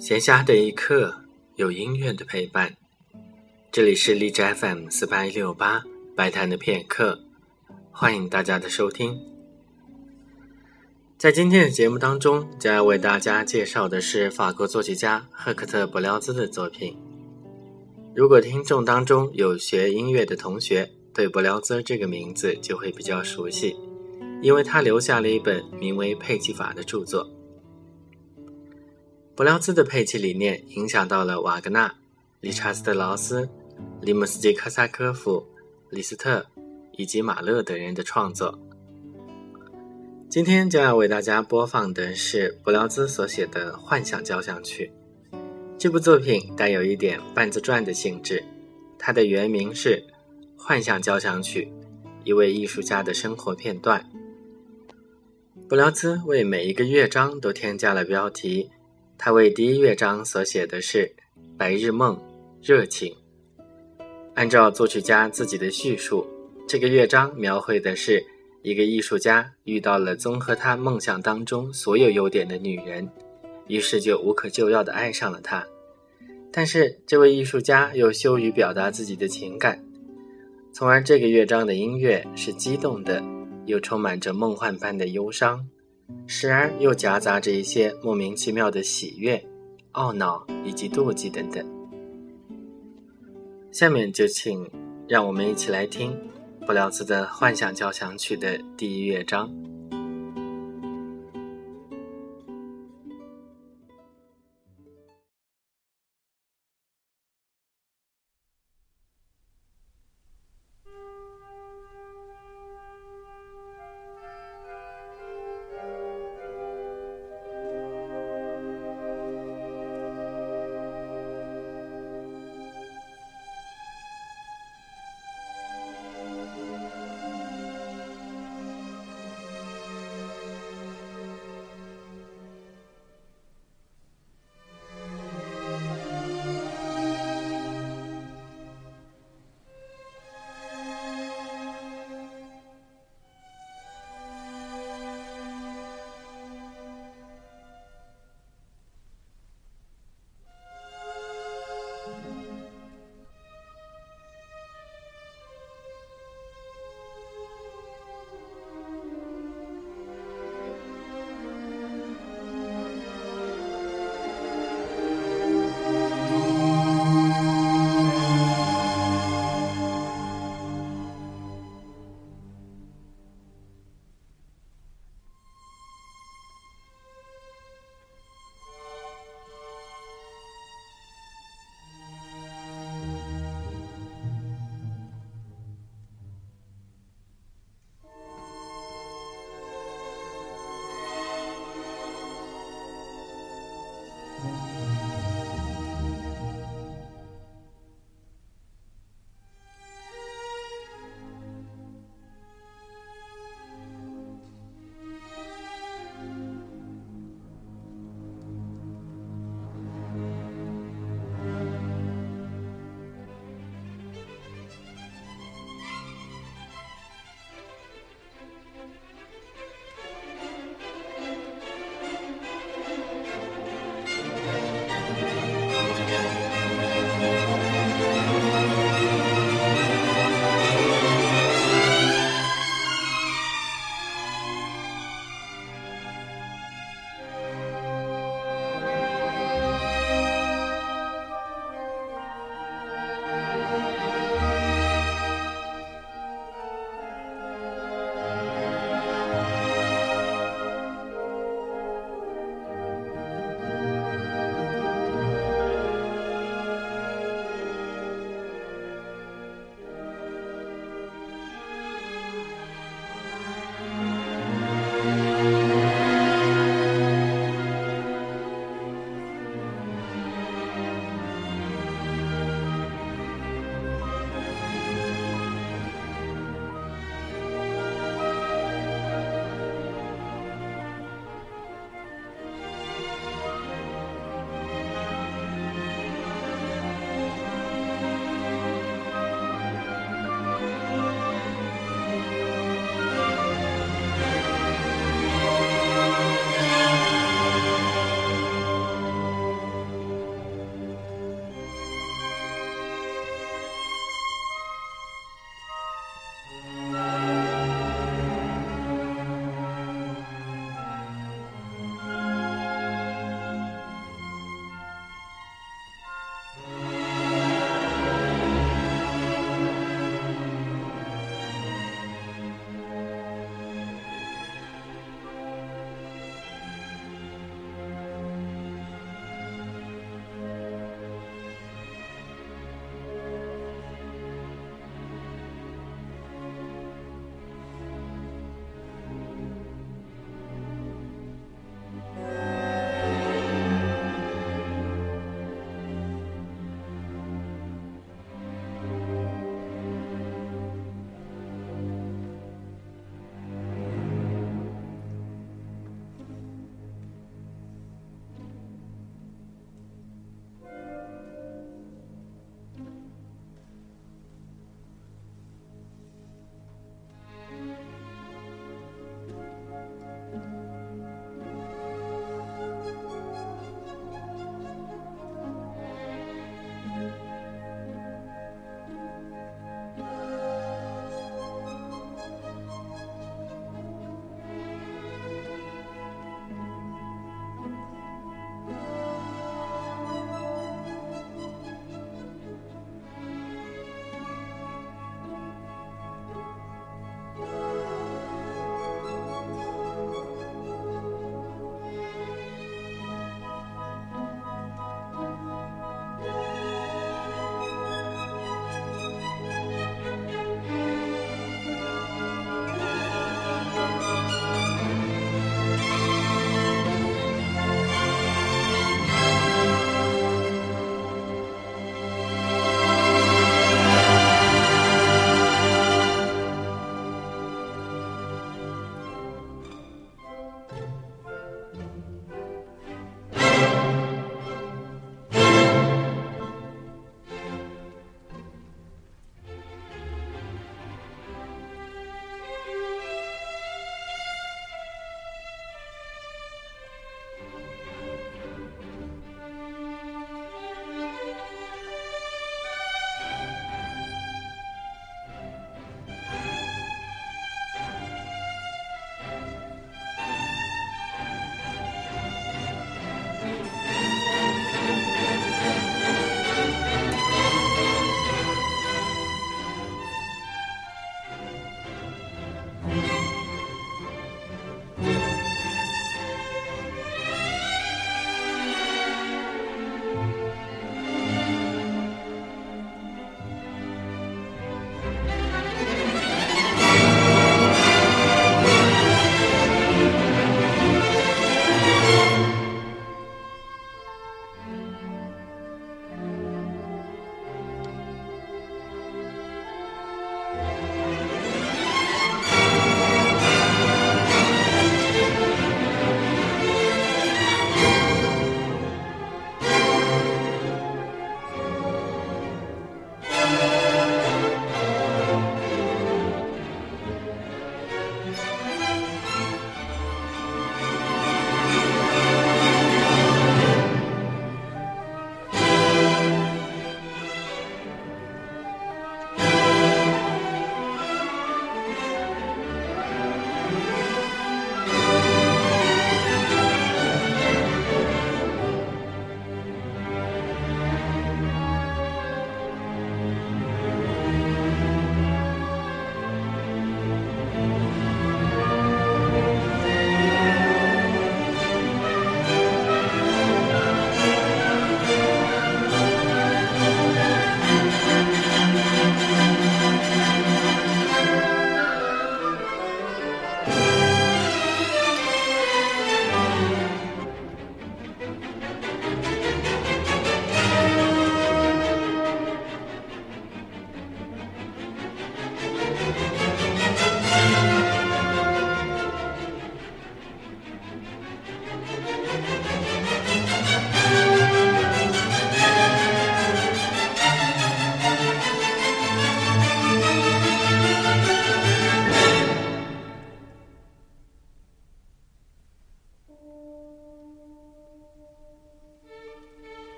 闲暇的一刻，有音乐的陪伴。这里是荔枝 FM 四八一六八白谈的片刻，欢迎大家的收听。在今天的节目当中，将要为大家介绍的是法国作曲家赫克特·伯辽兹的作品。如果听众当中有学音乐的同学，对伯辽兹这个名字就会比较熟悉，因为他留下了一本名为《佩吉法》的著作。伯辽兹的配器理念影响到了瓦格纳、理查斯特劳斯、里姆斯基科萨科夫、李斯特以及马勒等人的创作。今天将要为大家播放的是伯辽兹所写的《幻想交响曲》。这部作品带有一点半自传的性质，它的原名是《幻想交响曲》，一位艺术家的生活片段。伯辽兹为每一个乐章都添加了标题。他为第一乐章所写的是“白日梦，热情”。按照作曲家自己的叙述，这个乐章描绘的是一个艺术家遇到了综合他梦想当中所有优点的女人，于是就无可救药地爱上了她。但是这位艺术家又羞于表达自己的情感，从而这个乐章的音乐是激动的，又充满着梦幻般的忧伤。时而又夹杂着一些莫名其妙的喜悦、懊恼以及妒忌等等。下面就请让我们一起来听布廖兹的《幻想交响曲》的第一乐章。